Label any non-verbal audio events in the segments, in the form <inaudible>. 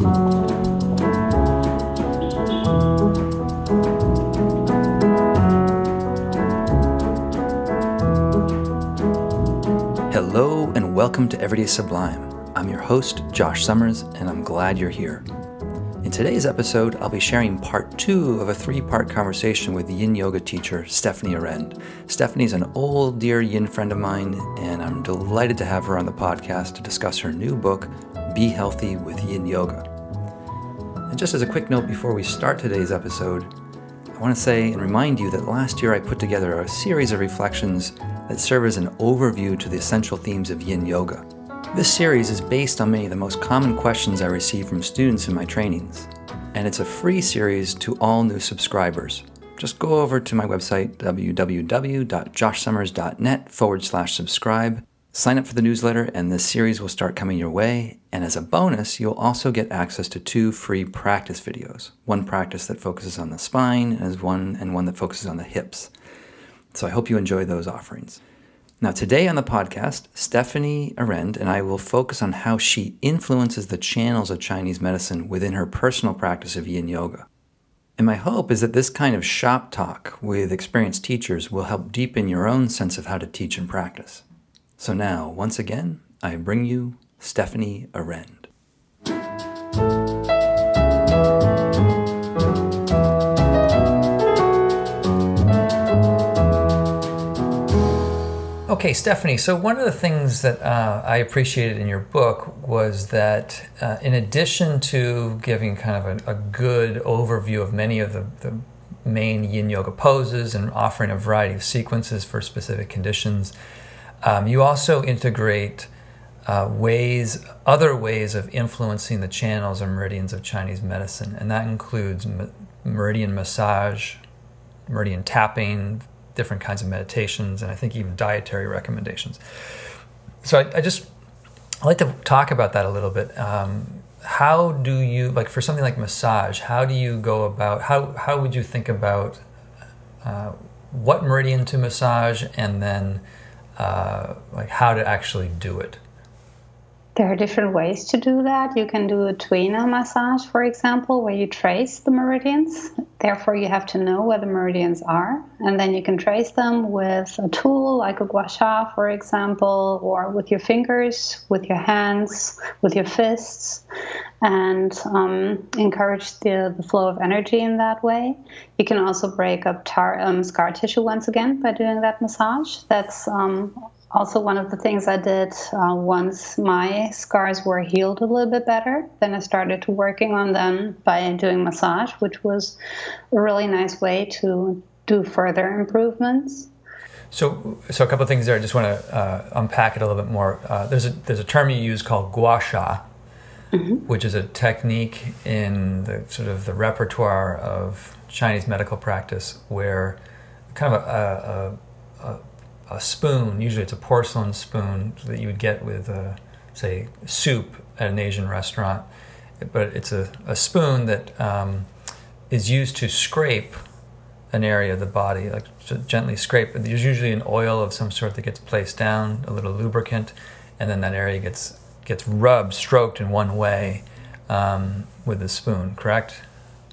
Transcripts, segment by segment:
Hello, and welcome to Everyday Sublime. I'm your host, Josh Summers, and I'm glad you're here. In today's episode, I'll be sharing part two of a three part conversation with yin yoga teacher Stefanie Arend. Stefanie's an old, dear yin friend of mine, and I'm delighted to have her on the podcast to discuss her new book, Be Healthy with Yin Yoga. Just as a quick note before we start today's episode, I want to say and remind you that last year I put together a series of reflections that serve as an overview to the essential themes of yin yoga. This series is based on many of the most common questions I receive from students in my trainings, and it's a free series to all new subscribers. Just go over to my website, www.joshsummers.net forward slash subscribe, sign up for the newsletter, and this series will start coming your way. And as a bonus, you'll also get access to two free practice videos one practice that focuses on the spine, and one, and one that focuses on the hips. So I hope you enjoy those offerings. Now, today on the podcast, Stefanie Arend and I will focus on how she influences the channels of Chinese medicine within her personal practice of yin yoga. And my hope is that this kind of shop talk with experienced teachers will help deepen your own sense of how to teach and practice. So now, once again, I bring you Stefanie Arend. Okay, Stefanie. So one of the things that uh, I appreciated in your book was that, uh, in addition to giving kind of a, a good overview of many of the, the, main Yin Yoga poses and offering a variety of sequences for specific conditions, um, you also integrate uh, ways, other ways of influencing the channels or meridians of Chinese medicine, and that includes meridian massage, meridian tapping, different kinds of meditations, and I think even dietary recommendations. So I, I just I like to talk about that a little bit. Um, how do you like for something like massage? How do you go about how how would you think about uh, what meridian to massage, and then uh, like how to actually do it? There are different ways to do that. You can do a tuina massage, for example, where you trace the meridians. Therefore, you have to know where the meridians are. And then you can trace them with a tool like a gua sha, for example, or with your fingers, with your hands, with your fists, and um, encourage the, the, flow of energy in that way. You can also break up tar- um, scar tissue once again by doing that massage. That's um, also one of the things I did uh, once my scars were healed a little bit better, then I started working on them by doing massage, which was a really nice way to do further improvements. So, so a couple of things there. I just want to uh, unpack it a little bit more. Uh, there's a there's a term you use called gua sha, mm-hmm. which is a technique in the sort of the repertoire of Chinese medical practice where kind of a, a, a a spoon, usually it's a porcelain spoon that you would get with, uh, say, soup at an Asian restaurant. But it's a, a spoon that um, is used to scrape an area of the body, like gently scrape. There's usually an oil of some sort that gets placed down, a little lubricant, and then that area gets gets rubbed, stroked in one way um, with a spoon. Correct?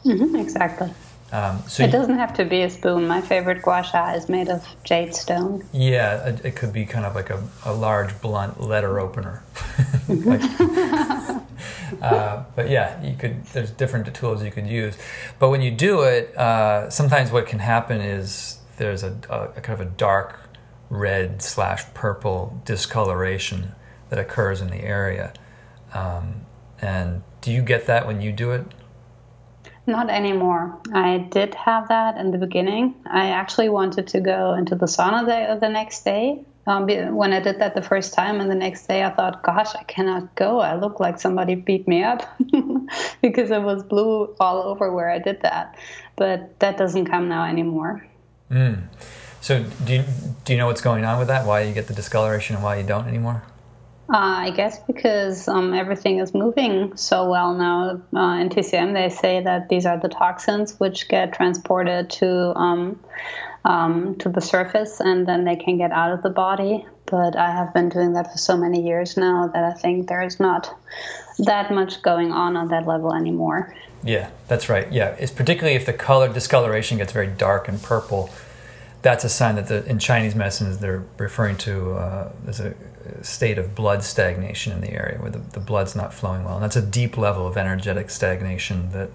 Mm-hmm, exactly. Um, so it doesn't have to be a spoon. My favorite gua sha is made of jade stone. Yeah, it, it could be kind of like a, a large blunt letter opener. <laughs> like, <laughs> uh, but yeah, you could. There's different tools you could use. But when you do it, uh, sometimes what can happen is there's a, a, a kind of a dark red slash purple discoloration that occurs in the area. Um, and do you get that when you do it? Not anymore. I did have that in the beginning. I actually wanted to go into the sauna the, the next day. Um, when I did that the first time, and the next day I thought, gosh, I cannot go. I look like somebody beat me up <laughs> because it was blue all over where I did that. But that doesn't come now anymore. Mm. So, do you, do you know what's going on with that? Why you get the discoloration and why you don't anymore? Uh, I guess because um, everything is moving so well now. Uh, in TCM, they say that these are the toxins which get transported to um, um, to the surface, and then they can get out of the body. but I have been doing that for so many years now that I think there is not that much going on on that level anymore. Yeah, that's right. Yeah, it's particularly if the color discoloration gets very dark and purple. That's a sign that the, in Chinese medicine they're referring to uh, there's a state of blood stagnation in the area where the, the blood's not flowing well, and that's a deep level of energetic stagnation that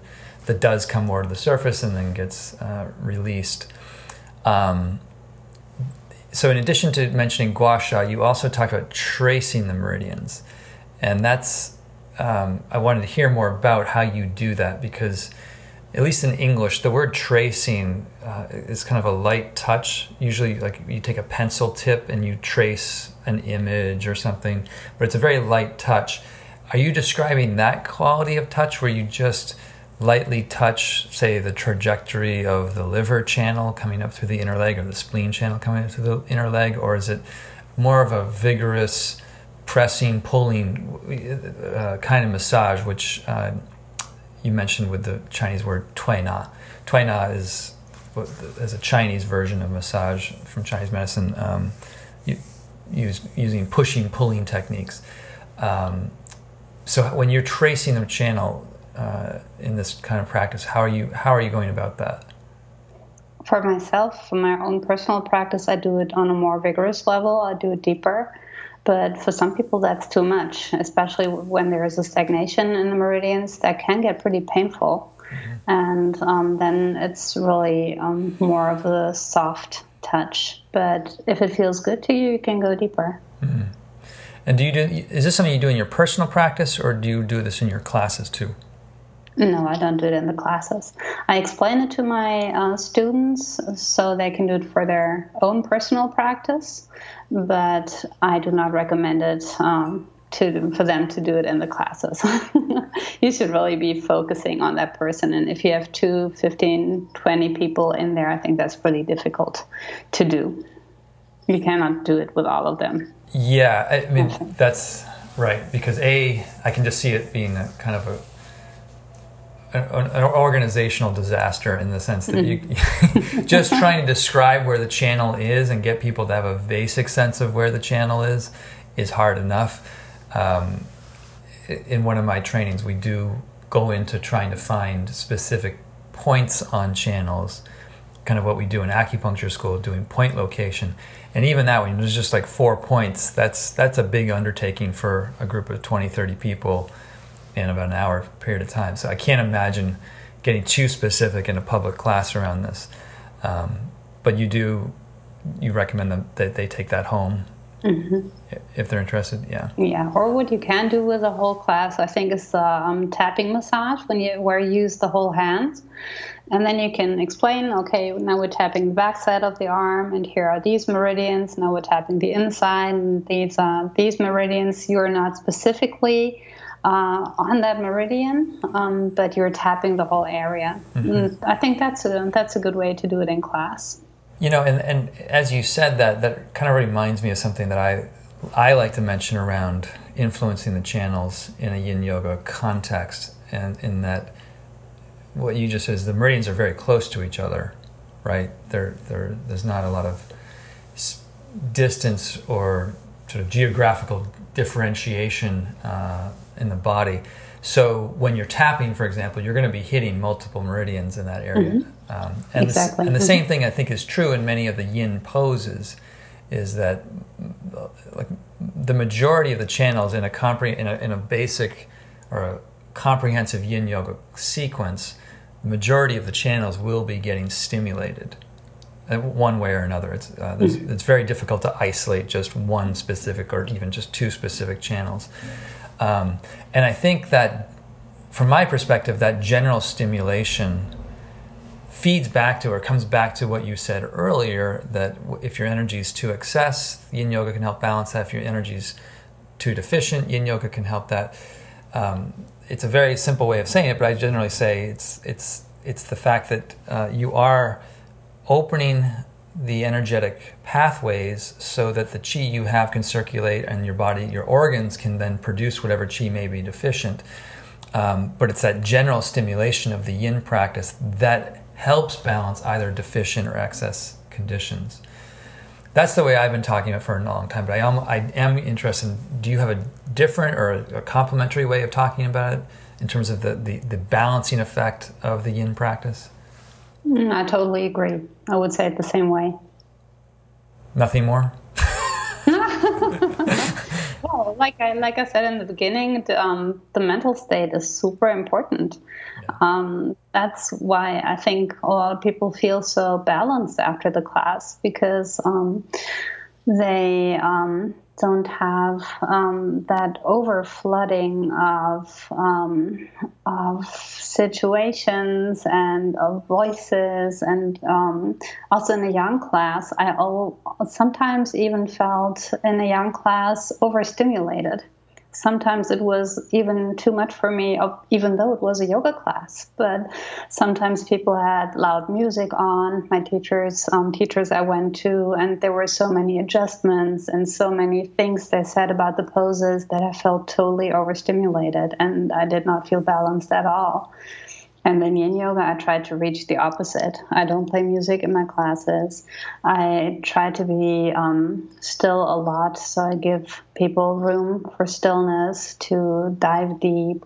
that does come more to the surface and then gets uh, released. Um, so, in addition to mentioning gua sha, you also talked about tracing the meridians, and that's um, I wanted to hear more about how you do that because, at least in English, the word tracing uh, is kind of a light touch. Usually, like you take a pencil tip and you trace an image or something, but it's a very light touch. Are you describing that quality of touch where you just lightly touch, say, the trajectory of the liver channel coming up through the inner leg or the spleen channel coming up through the inner leg, or is it more of a vigorous pressing, pulling uh, kind of massage, which uh, you mentioned with the Chinese word tui na. Tui na is, is a Chinese version of massage from Chinese medicine, um, use, using pushing, pulling techniques. Um, so when you're tracing the channel uh, in this kind of practice, how are you how are you going about that? For myself, for my own personal practice, I do it on a more vigorous level. I do it deeper. But for some people, that's too much, especially when there is a stagnation in the meridians that can get pretty painful. Mm-hmm. And um, then it's really um, more of a soft touch. But if it feels good to you, you can go deeper. Mm-hmm. And do you do? Is this something you do in your personal practice, or do you do this in your classes too? No, I don't do it in the classes. I explain it to my uh, students so they can do it for their own personal practice, but I do not recommend it um, to for them to do it in the classes. <laughs> you should really be focusing on that person, and if you have two, 15, 20 people in there, I think that's pretty difficult to do. You cannot do it with all of them. Yeah, I mean that's right because a I can just see it being a kind of a an, an organizational disaster in the sense that you <laughs> just trying to describe where the channel is and get people to have a basic sense of where the channel is is hard enough. Um, in one of my trainings, we do go into trying to find specific points on channels, kind of what we do in acupuncture school, doing point location. And even that, one, there's just like four points, that's that's a big undertaking for a group of 20, 30 people in about an hour period of time. So I can't imagine getting too specific in a public class around this. Um, but you do, you recommend them that they take that home mm-hmm. if they're interested. Yeah. Yeah. Or what you can do with a whole class, I think, is um, tapping massage when you where you use the whole hand. And then you can explain, okay, now we're tapping the back side of the arm, and here are these meridians. Now we're tapping the inside, and these are these meridians. You're not specifically uh, on that meridian, um, but you're tapping the whole area. Mm-hmm. Mm, I think that's a that's a good way to do it in class. You know, and, and as you said that, that kind of reminds me of something that I I like to mention around influencing the channels in a Yin Yoga context, and in that what you just said is the meridians are very close to each other, right? There, there, there's not a lot of distance or sort of geographical differentiation uh, in the body. So when you're tapping, for example, you're going to be hitting multiple meridians in that area. Mm-hmm. Um, and, exactly. the, and the mm-hmm. same thing I think is true in many of the yin poses, is that like the majority of the channels in a, compre- in a, in a basic or a comprehensive yin yoga sequence, the majority of the channels will be getting stimulated uh, one way or another. It's, uh, mm-hmm. it's very difficult to isolate just one specific or even just two specific channels. Um, and I think that, from my perspective, that general stimulation feeds back to or comes back to what you said earlier that if your energy is too excess, yin yoga can help balance that. If your energy is too deficient, yin yoga can help that. Um, it's a very simple way of saying it, but I generally say it's it's it's the fact that uh, you are opening the energetic pathways so that the chi you have can circulate and your body, your organs can then produce whatever chi may be deficient. Um, but it's that general stimulation of the yin practice that helps balance either deficient or excess conditions. that's the way I've been talking about for a long time. But I am I am interested. In, do you have a different or a, a complementary way of talking about it in terms of the, the, the balancing effect of the yin practice? Mm, I totally agree. I would say it the same way. Nothing more. <laughs> well, like I like I said in the beginning, the, um, the mental state is super important. Yeah. Um, that's why I think a lot of people feel so balanced after the class because um, they um, don't have um, that over flooding of um, of situations and of voices, and um, also in a yang class, I all, sometimes even felt in a yang class overstimulated sometimes it was even too much for me, even though it was a yoga class. But sometimes people had loud music on. My teachers, um, teachers I went to, and there were so many adjustments and so many things they said about the poses that I felt totally overstimulated, and I did not feel balanced at all. And in yin yoga, I try to reach the opposite. I don't play music in my classes. I try to be um, still a lot, so I give people room for stillness to dive deep.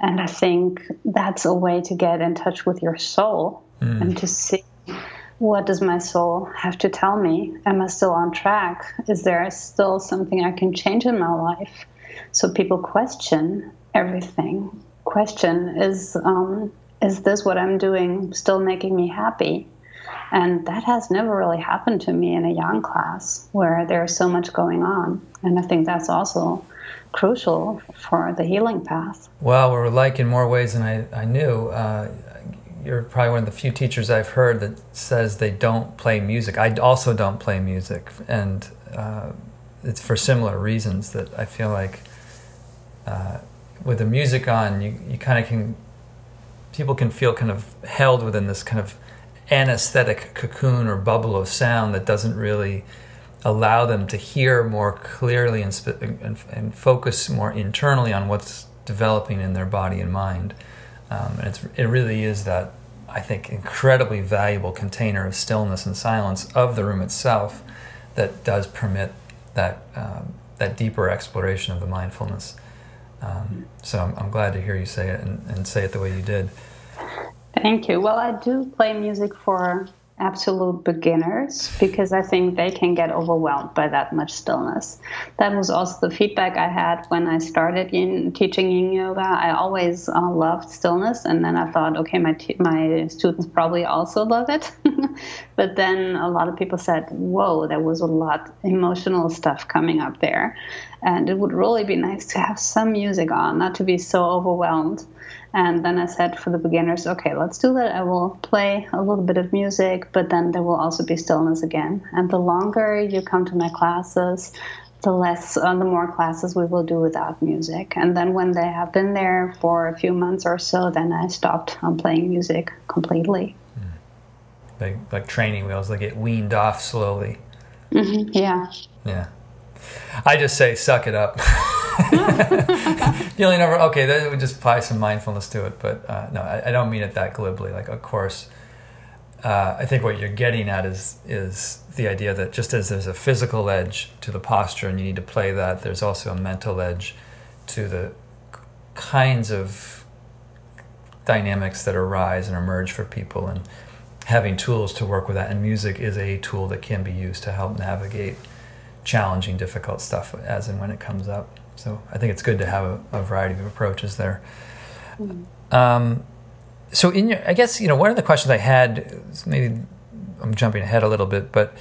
And I think that's a way to get in touch with your soul mm. and to see what does my soul have to tell me? Am I still on track? Is there still something I can change in my life? So people question everything. Question is um, is this what I'm doing still making me happy? And that has never really happened to me in a yang class where there's so much going on. And I think that's also crucial for the healing path. Well, we're alike in more ways than I, I knew. Uh, you're probably one of the few teachers I've heard that says they don't play music. I also don't play music. And uh, it's for similar reasons that I feel like uh, with the music on, you, you kind of can people can feel kind of held within this kind of anesthetic cocoon or bubble of sound that doesn't really allow them to hear more clearly and, and, and focus more internally on what's developing in their body and mind. Um, and it really is that, I think, incredibly valuable container of stillness and silence of the room itself that does permit that, um, that deeper exploration of the mindfulness. Um, so I'm, I'm, glad to hear you say it and, and say it the way you did. Thank you. Well, I do play music for absolute beginners because I think they can get overwhelmed by that much stillness. That was also the feedback I had when I started in teaching yin yoga. I always uh, loved stillness, and then I thought, okay, my t- my students probably also love it. <laughs> but then a lot of people said, "Whoa, there was a lot emotional stuff coming up there," and it would really be nice to have some music on, not to be so overwhelmed. And then I said for the beginners, okay, let's do that. I will play a little bit of music, but then there will also be stillness again. And the longer you come to my classes, the less, uh, the more classes we will do without music. And then when they have been there for a few months or so, then I stopped um, playing music completely. Like, like training wheels, they get weaned off slowly. Mm-hmm. Yeah. Yeah. I just say, suck it up. <laughs> Feeling over, okay, that would just apply some mindfulness to it. But uh, no, I, I, don't mean it that glibly. Like, of course, uh, I think what you're getting at is is the idea that just as there's a physical edge to the posture, and you need to play that, there's also a mental edge to the kinds of dynamics that arise and emerge for people, and having tools to work with that. And music is a tool that can be used to help navigate challenging, difficult stuff as and when it comes up. So I think it's good to have a, a variety of approaches there. Mm-hmm. Um, so in your, I guess you know one of the questions I had, maybe I'm jumping ahead a little bit, but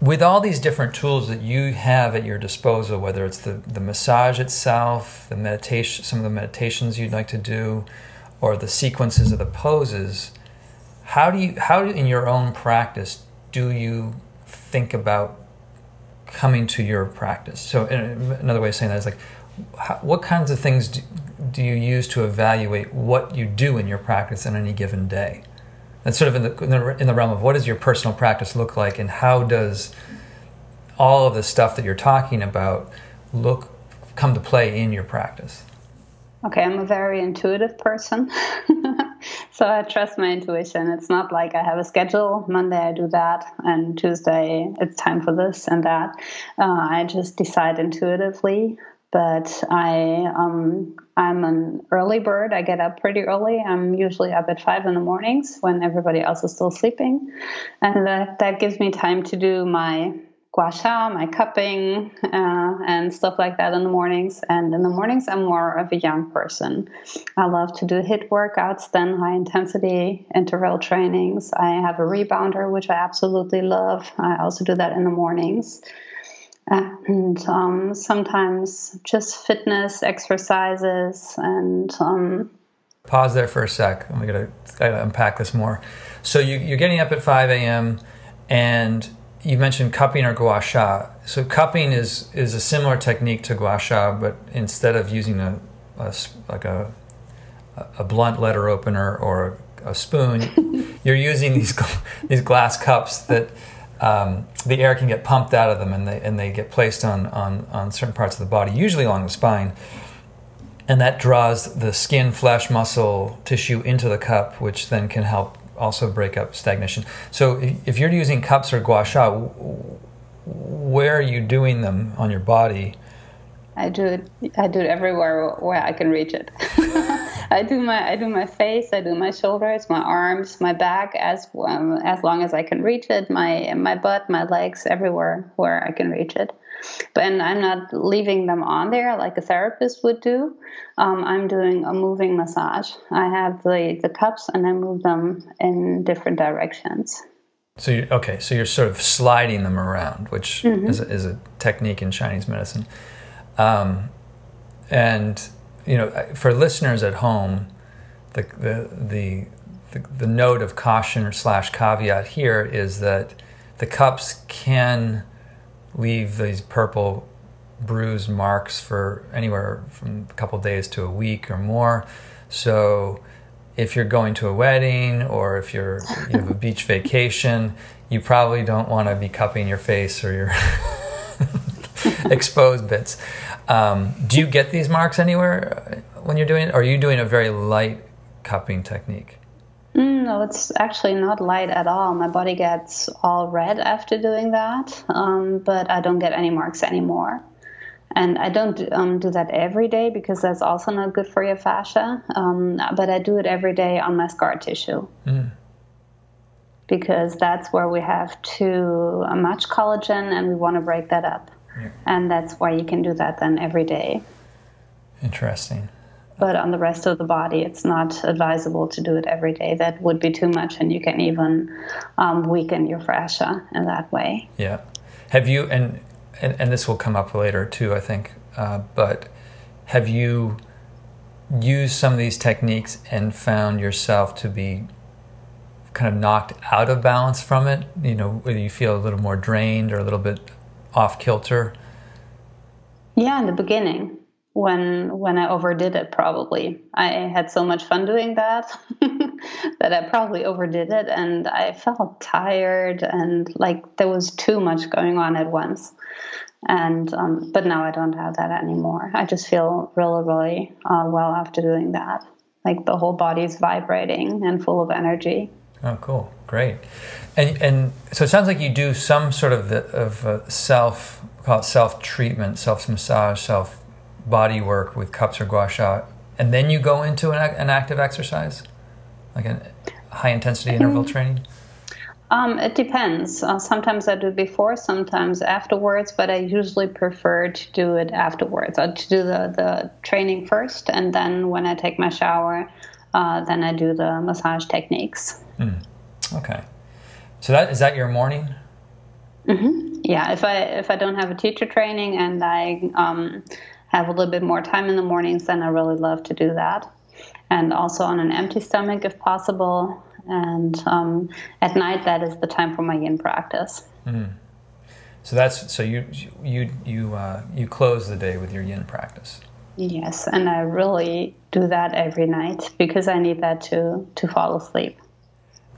with all these different tools that you have at your disposal, whether it's the, the massage itself, the meditation, some of the meditations you'd like to do, or the sequences of the poses, how do you, how in your own practice do you think about coming to your practice. So another way of saying that is like, how, what kinds of things do, do, you use to evaluate what you do in your practice on any given day? That's sort of in in the, in the realm of what does your personal practice look like, and how does all of the stuff that you're talking about look come to play in your practice? Okay, I'm a very intuitive person. <laughs> so I trust my intuition. It's not like I have a schedule. Monday I do that, and Tuesday it's time for this and that. Uh, I just decide intuitively. But I, um, I'm an early bird. I get up pretty early. I'm usually up at five in the mornings when everybody else is still sleeping, and that, that gives me time to do my gua sha, my cupping, uh, and stuff like that in the mornings. And in the mornings, I'm more of a yang person. I love to do HIIT workouts, then high intensity interval trainings. I have a rebounder, which I absolutely love. I also do that in the mornings. And um, sometimes just fitness exercises and. Um, Pause there for a sec. I'm going to unpack this more. So you, you're getting up at 5 a.m. and you mentioned cupping or gua sha. So cupping is is a similar technique to gua sha, but instead of using a, a like a a blunt letter opener or a spoon, <laughs> you're using these these glass cups that um, the air can get pumped out of them, and they and they get placed on on on certain parts of the body, usually along the spine. And that draws the skin, flesh, muscle, tissue into the cup, which then can help also break up stagnation. So if you're using cups or gua sha, where are you doing them on your body? I do it. I do it everywhere where I can reach it. <laughs> I do my I do my face. I do my shoulders, my arms, my back, as um, as long as I can reach it. My my butt, my legs, everywhere where I can reach it but I'm not leaving them on there like a therapist would do. Um, I'm doing a moving massage. I have the, the cups and I move them in different directions. So you okay, so you're sort of sliding them around, which mm-hmm. is, a, is, a, technique in Chinese medicine. Um, and you know, for listeners at home, the the the the, the note of caution slash caveat here is that the cups can leave these purple bruised marks for anywhere from a couple days to a week or more. So if you're going to a wedding or if you're you have a beach <laughs> vacation, you probably don't want to be cupping your face or your <laughs> exposed bits. Um, do you get these marks anywhere when you're doing it? Or are you doing a very light cupping technique? No, it's actually not light at all. My body gets all red after doing that, um, but I don't get any marks anymore. And I don't um, do that every day because that's also not good for your fascia. Um, but I do it every day on my scar tissue. Mm. Because that's where we have too much collagen and we want to break that up. Yeah. And that's why you can do that then every day. Interesting but on the rest of the body, it's not advisable to do it every day. That would be too much, and you can even um, weaken your fascia in that way. Yeah. Have you and and, and this will come up later too, I think. Uh, but have you used some of these techniques and found yourself to be kind of knocked out of balance from it? You know, whether you feel a little more drained or a little bit off kilter. Yeah, in the beginning when when I overdid it probably. I had so much fun doing that <laughs> that I probably overdid it and I felt tired and like there was too much going on at once. And um, but now I don't have that anymore. I just feel really really uh, well after doing that. Like the whole body is vibrating and full of energy. Oh, cool, great. And and so it sounds like you do some sort of the, of uh, self call it self treatment, self massage, self body work with cups or gua sha, and then you go into an, an active exercise, like a high intensity interval mm-hmm. training? Um, it depends. Uh, sometimes I do it before, sometimes afterwards, but I usually prefer to do it afterwards. Uh, to do the, the training first, and then when I take my shower, uh, then I do the massage techniques. Mm. Okay. So that is that your morning? Mm-hmm. Yeah. If I if I don't have a teacher training and I um, have a little bit more time in the mornings, then I really love to do that. And also on an empty stomach if possible. And um, at night, that is the time for my yin practice. Mm. So that's so you you you uh, you close the day with your yin practice. Yes, and I really do that every night because I need that to to fall asleep.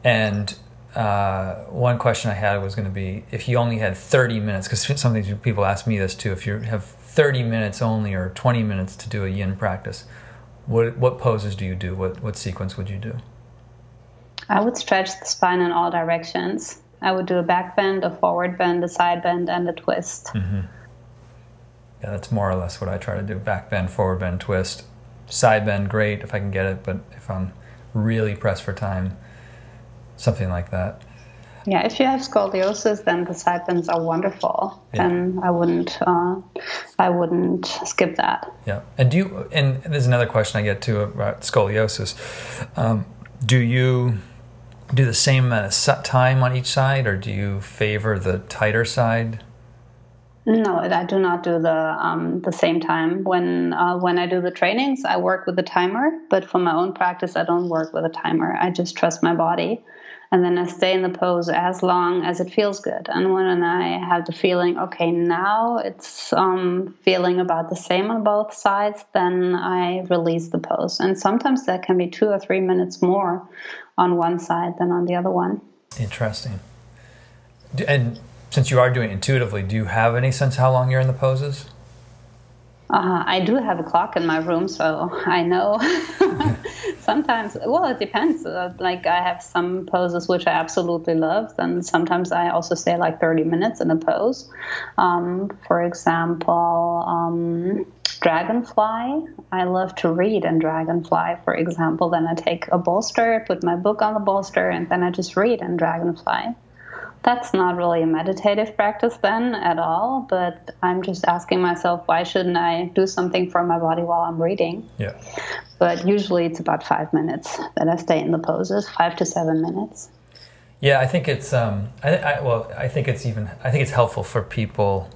And uh, one question I had was going to be if you only had 30 minutes, because some of these people ask me this too. If you have 30 minutes only or 20 minutes to do a yin practice, what what poses do you do? What what sequence would you do? I would stretch the spine in all directions. I would do a back bend, a forward bend, a side bend, and a twist. Mm-hmm. Yeah, that's more or less what I try to do back bend, forward bend, twist. Side bend, great if I can get it, but if I'm really pressed for time, something like that. Yeah, if you have scoliosis, then the side bends are wonderful, yeah. and I wouldn't, uh, I wouldn't skip that. Yeah, and do you? And there's another question I get to about scoliosis. Um, do you do the same amount of time on each side, or do you favor the tighter side? No, I do not do the um, the same time. When uh, when I do the trainings, I work with a timer. But for my own practice, I don't work with a timer. I just trust my body and then I stay in the pose as long as it feels good. And when I have the feeling, okay, now it's um, feeling about the same on both sides, then I release the pose. And sometimes that can be two or three minutes more on one side than on the other one. Interesting. And since you are doing it intuitively, do you have any sense how long you're in the poses? Uh, I do have a clock in my room, so I know. <laughs> <laughs> sometimes, well, it depends. Uh, like I have some poses which I absolutely love, and sometimes I also stay like 30 minutes in a pose. Um, for example, um, Dragonfly. I love to read in Dragonfly, for example. Then I take a bolster, put my book on the bolster, and then I just read in Dragonfly that's not really a meditative practice then at all but i'm just asking myself why shouldn't i do something for my body while i'm reading? Yeah. But usually it's about five minutes that i stay in the poses five to seven minutes. Yeah i think it's um I, I well i think it's even i think it's helpful for people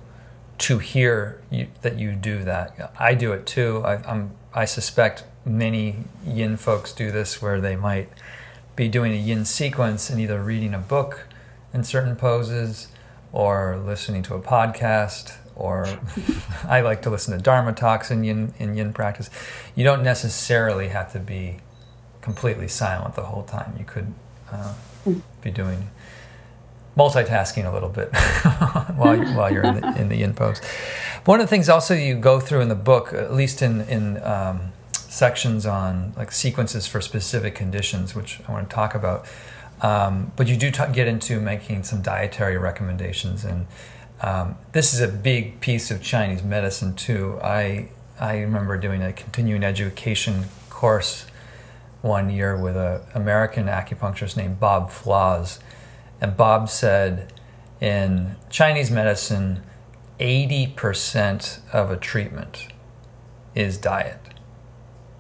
to hear you, that you do that. I do it too. I, i'm i suspect many yin folks do this where they might be doing a yin sequence and either reading a book in certain poses or listening to a podcast or <laughs> <laughs> I like to listen to Dharma talks in yin, in yin practice. You don't necessarily have to be completely silent the whole time. You could uh, be doing multitasking a little bit <laughs> while, you, while you're in the, in the yin pose. One of the things also you go through in the book, at least in, in um, sections on like sequences for specific conditions, which I want to talk about, um, but you do t- get into making some dietary recommendations, and um, this is a big piece of Chinese medicine too. I I remember doing a continuing education course one year with an American acupuncturist named Bob Flaws, and Bob said in Chinese medicine, eighty percent of a treatment is diet.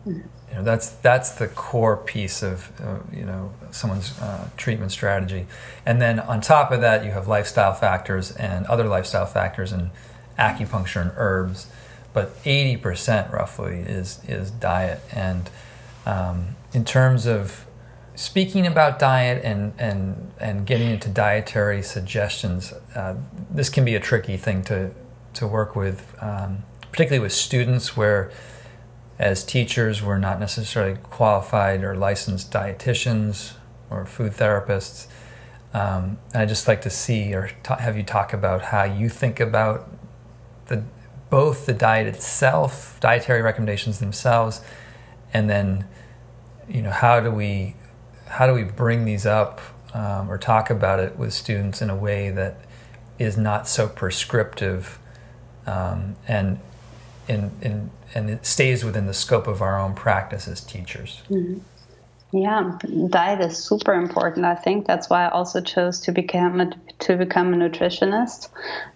Mm-hmm you know that's that's the core piece of uh, you know someone's uh, treatment strategy. And then on top of that you have lifestyle factors and other lifestyle factors and acupuncture and herbs. But 80% roughly is is diet. And um, in terms of speaking about diet and and and getting into dietary suggestions uh, this can be a tricky thing to to work with um, particularly with students where as teachers, we're not necessarily qualified or licensed dietitians or food therapists. Um, and I just like to see or have you talk about how you think about the both the diet itself, dietary recommendations themselves, and then you know how do we how do we bring these up um, or talk about it with students in a way that is not so prescriptive um, and in in and it stays within the scope of our own practice as teachers. Mm-hmm. Yeah, diet is super important. I think that's why I also chose to become a, to become a nutritionist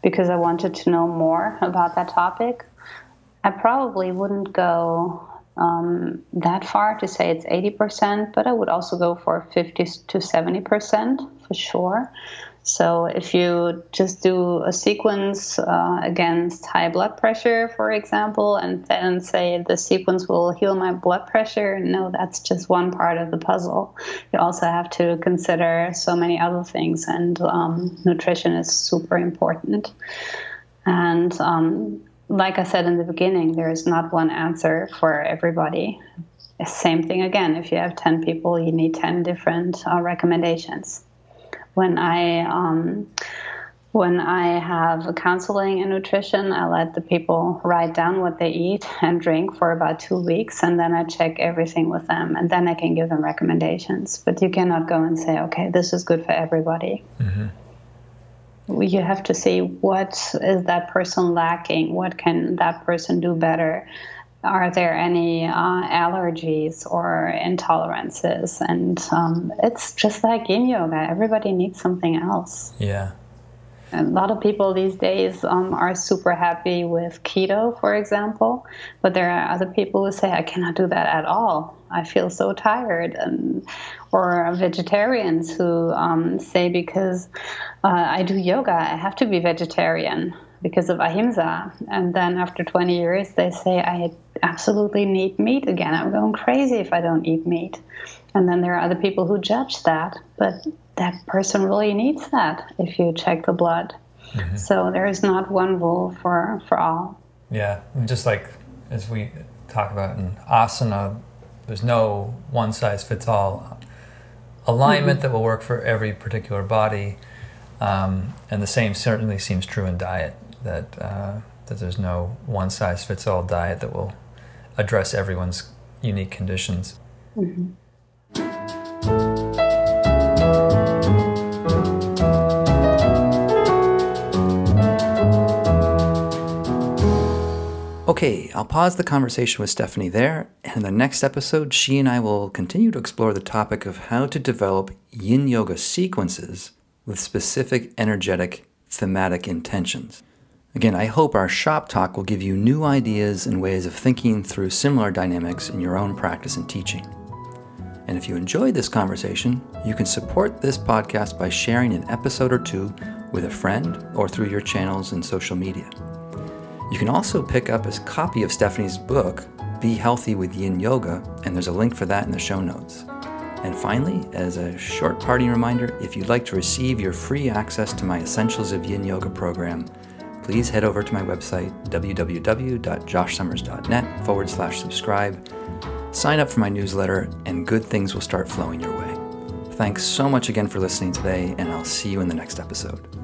because I wanted to know more about that topic. I probably wouldn't go um, that far to say it's 80%, but I would also go for 50 to 70% for sure. So if you just do a sequence uh, against high blood pressure, for example, and then say the sequence will heal my blood pressure, no, that's just one part of the puzzle. You also have to consider so many other things, and um, nutrition is super important. And um, like I said in the beginning, there is not one answer for everybody. Same thing again. If you have 10 people, you need 10 different uh, recommendations when I um, when I have counseling and nutrition, I let the people write down what they eat <laughs> and drink for about two weeks, and then I check everything with them, and then I can give them recommendations. But you cannot go and say, okay, this is good for everybody. Mm-hmm. You have to see what is that person lacking, what can that person do better. Are there any uh, allergies or intolerances? And um, it's just like in yoga, everybody needs something else. Yeah a lot of people these days um, are super happy with keto, for example, but there are other people who say, I cannot do that at all. I feel so tired. And, or vegetarians who um, say, because uh, I do yoga, I have to be vegetarian because of ahimsa. And then after 20 years, they say, I absolutely need meat again. I'm going crazy if I don't eat meat. And then there are other people who judge that, but that person really needs that if you check the blood. Mm-hmm. So there is not one rule for, for all. Yeah, just like as we talk about in asana, there's no one size fits all alignment mm-hmm. that will work for every particular body. Um, and the same certainly seems true in diet that uh, that there's no one size fits all diet that will address everyone's unique conditions. Mm-hmm. Okay, I'll pause the conversation with Stefanie there, and in the next episode, she and I will continue to explore the topic of how to develop yin yoga sequences with specific energetic thematic intentions. Again, I hope our shop talk will give you new ideas and ways of thinking through similar dynamics in your own practice and teaching. And if you enjoyed this conversation, you can support this podcast by sharing an episode or two with a friend or through your channels and social media. You can also pick up a copy of Stefanie's book, Be Healthy with Yin Yoga, and there's a link for that in the show notes. And finally, as a short parting reminder, if you'd like to receive your free access to my Essentials of Yin Yoga program, please head over to my website, www.joshsummers.net forward slash subscribe. Sign up for my newsletter, and good things will start flowing your way. Thanks so much again for listening today, and I'll see you in the next episode.